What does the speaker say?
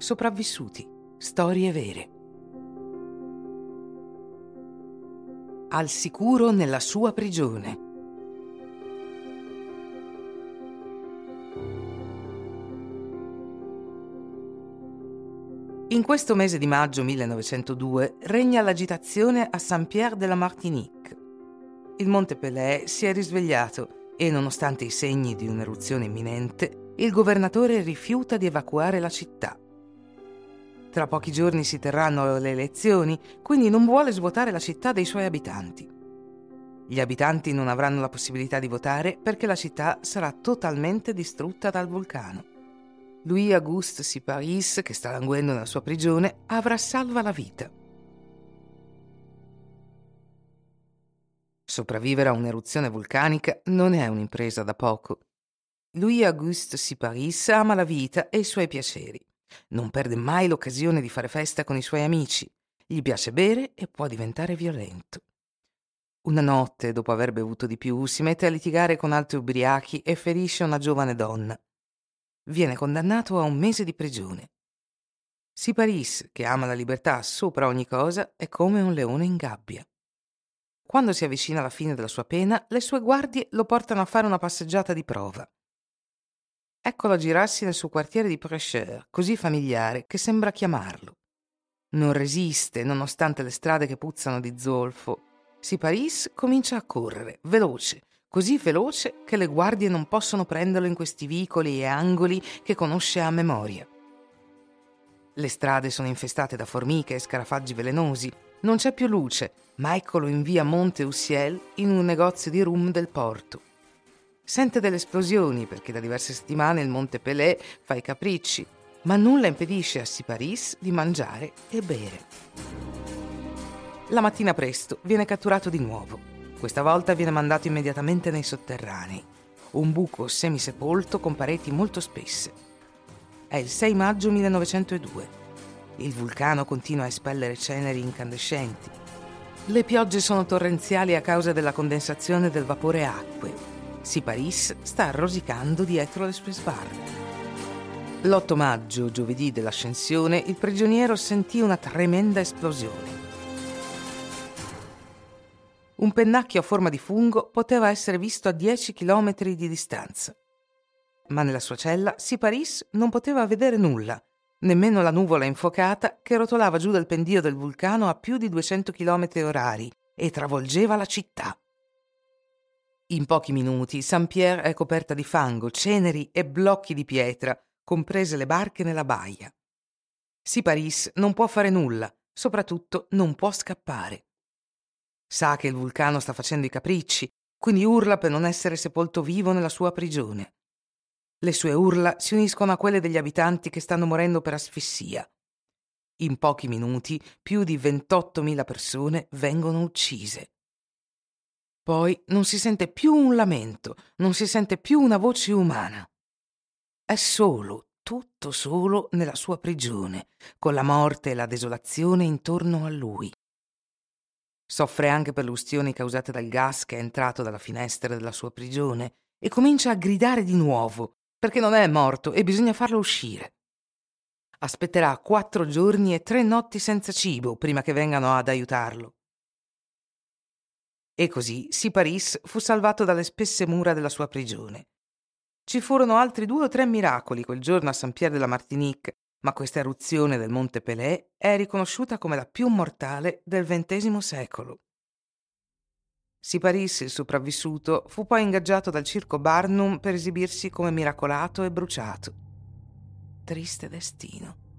Sopravvissuti. Storie vere. Al sicuro nella sua prigione. In questo mese di maggio 1902 regna l'agitazione a Saint-Pierre de la Martinique. Il Monte Pelé si è risvegliato e, nonostante i segni di un'eruzione imminente, il governatore rifiuta di evacuare la città. Tra pochi giorni si terranno le elezioni, quindi non vuole svuotare la città dei suoi abitanti. Gli abitanti non avranno la possibilità di votare perché la città sarà totalmente distrutta dal vulcano. Louis-Auguste Siparis, che sta languendo nella sua prigione, avrà salva la vita. Sopravvivere a un'eruzione vulcanica non è un'impresa da poco. Louis-Auguste Siparis ama la vita e i suoi piaceri. Non perde mai l'occasione di fare festa con i suoi amici. Gli piace bere e può diventare violento. Una notte, dopo aver bevuto di più, si mette a litigare con altri ubriachi e ferisce una giovane donna. Viene condannato a un mese di prigione. Siparis, che ama la libertà sopra ogni cosa, è come un leone in gabbia. Quando si avvicina alla fine della sua pena, le sue guardie lo portano a fare una passeggiata di prova. Eccolo girarsi nel suo quartiere di Prêcheur, così familiare che sembra chiamarlo. Non resiste, nonostante le strade che puzzano di zolfo. Siparis comincia a correre, veloce, così veloce che le guardie non possono prenderlo in questi vicoli e angoli che conosce a memoria. Le strade sono infestate da formiche e scarafaggi velenosi. Non c'è più luce, ma eccolo in via Monte Ussiel in un negozio di rum del porto. Sente delle esplosioni perché da diverse settimane il Monte Pelé fa i capricci, ma nulla impedisce a Siparis di mangiare e bere. La mattina presto viene catturato di nuovo. Questa volta viene mandato immediatamente nei sotterranei, un buco semisepolto con pareti molto spesse. È il 6 maggio 1902. Il vulcano continua a espellere ceneri incandescenti. Le piogge sono torrenziali a causa della condensazione del vapore acque Siparis sta rosicando dietro le sue sbarre. L'8 maggio, giovedì dell'ascensione, il prigioniero sentì una tremenda esplosione. Un pennacchio a forma di fungo poteva essere visto a 10 km di distanza. Ma nella sua cella Siparis non poteva vedere nulla, nemmeno la nuvola infuocata che rotolava giù dal pendio del vulcano a più di 200 km orari e travolgeva la città. In pochi minuti Saint-Pierre è coperta di fango, ceneri e blocchi di pietra, comprese le barche nella baia. Siparis non può fare nulla, soprattutto non può scappare. Sa che il vulcano sta facendo i capricci, quindi urla per non essere sepolto vivo nella sua prigione. Le sue urla si uniscono a quelle degli abitanti che stanno morendo per asfissia. In pochi minuti più di 28.000 persone vengono uccise. Poi non si sente più un lamento, non si sente più una voce umana. È solo, tutto solo nella sua prigione, con la morte e la desolazione intorno a lui. Soffre anche per le ustioni causate dal gas che è entrato dalla finestra della sua prigione e comincia a gridare di nuovo, perché non è morto e bisogna farlo uscire. Aspetterà quattro giorni e tre notti senza cibo prima che vengano ad aiutarlo. E così Siparis fu salvato dalle spesse mura della sua prigione. Ci furono altri due o tre miracoli quel giorno a Saint-Pierre de la Martinique, ma questa eruzione del Monte Pelé è riconosciuta come la più mortale del XX secolo. Siparis, il sopravvissuto, fu poi ingaggiato dal circo Barnum per esibirsi come miracolato e bruciato. Triste destino.